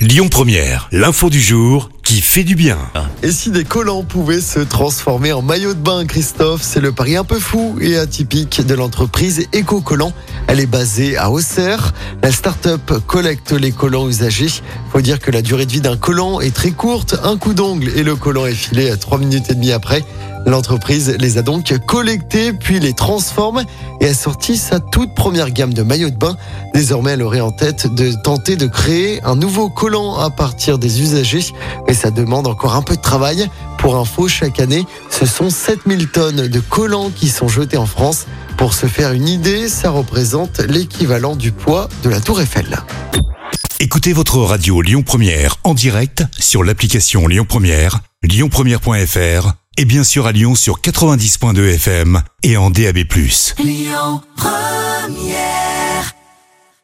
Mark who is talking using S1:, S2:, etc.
S1: Lyon Première, l'info du jour qui fait du bien.
S2: Et si des collants pouvaient se transformer en maillot de bain, Christophe, c'est le pari un peu fou et atypique de l'entreprise EcoCollant. Elle est basée à Auxerre. La start-up collecte les collants usagés. Faut dire que la durée de vie d'un collant est très courte. Un coup d'ongle et le collant est filé à 3 minutes et demie après. L'entreprise les a donc collectés, puis les transforme et a sorti sa toute première gamme de maillots de bain. Désormais, elle aurait en tête de tenter de créer un nouveau collant à partir des usagers. Mais ça demande encore un peu de travail. Pour info, chaque année, ce sont 7000 tonnes de collants qui sont jetés en France. Pour se faire une idée, ça représente l'équivalent du poids de la Tour Eiffel.
S1: Écoutez votre radio Lyon Première en direct sur l'application Lyon Première, lyonpremière.fr et bien sûr à Lyon sur 90.2 FM et en DAB+.
S3: Lyon Première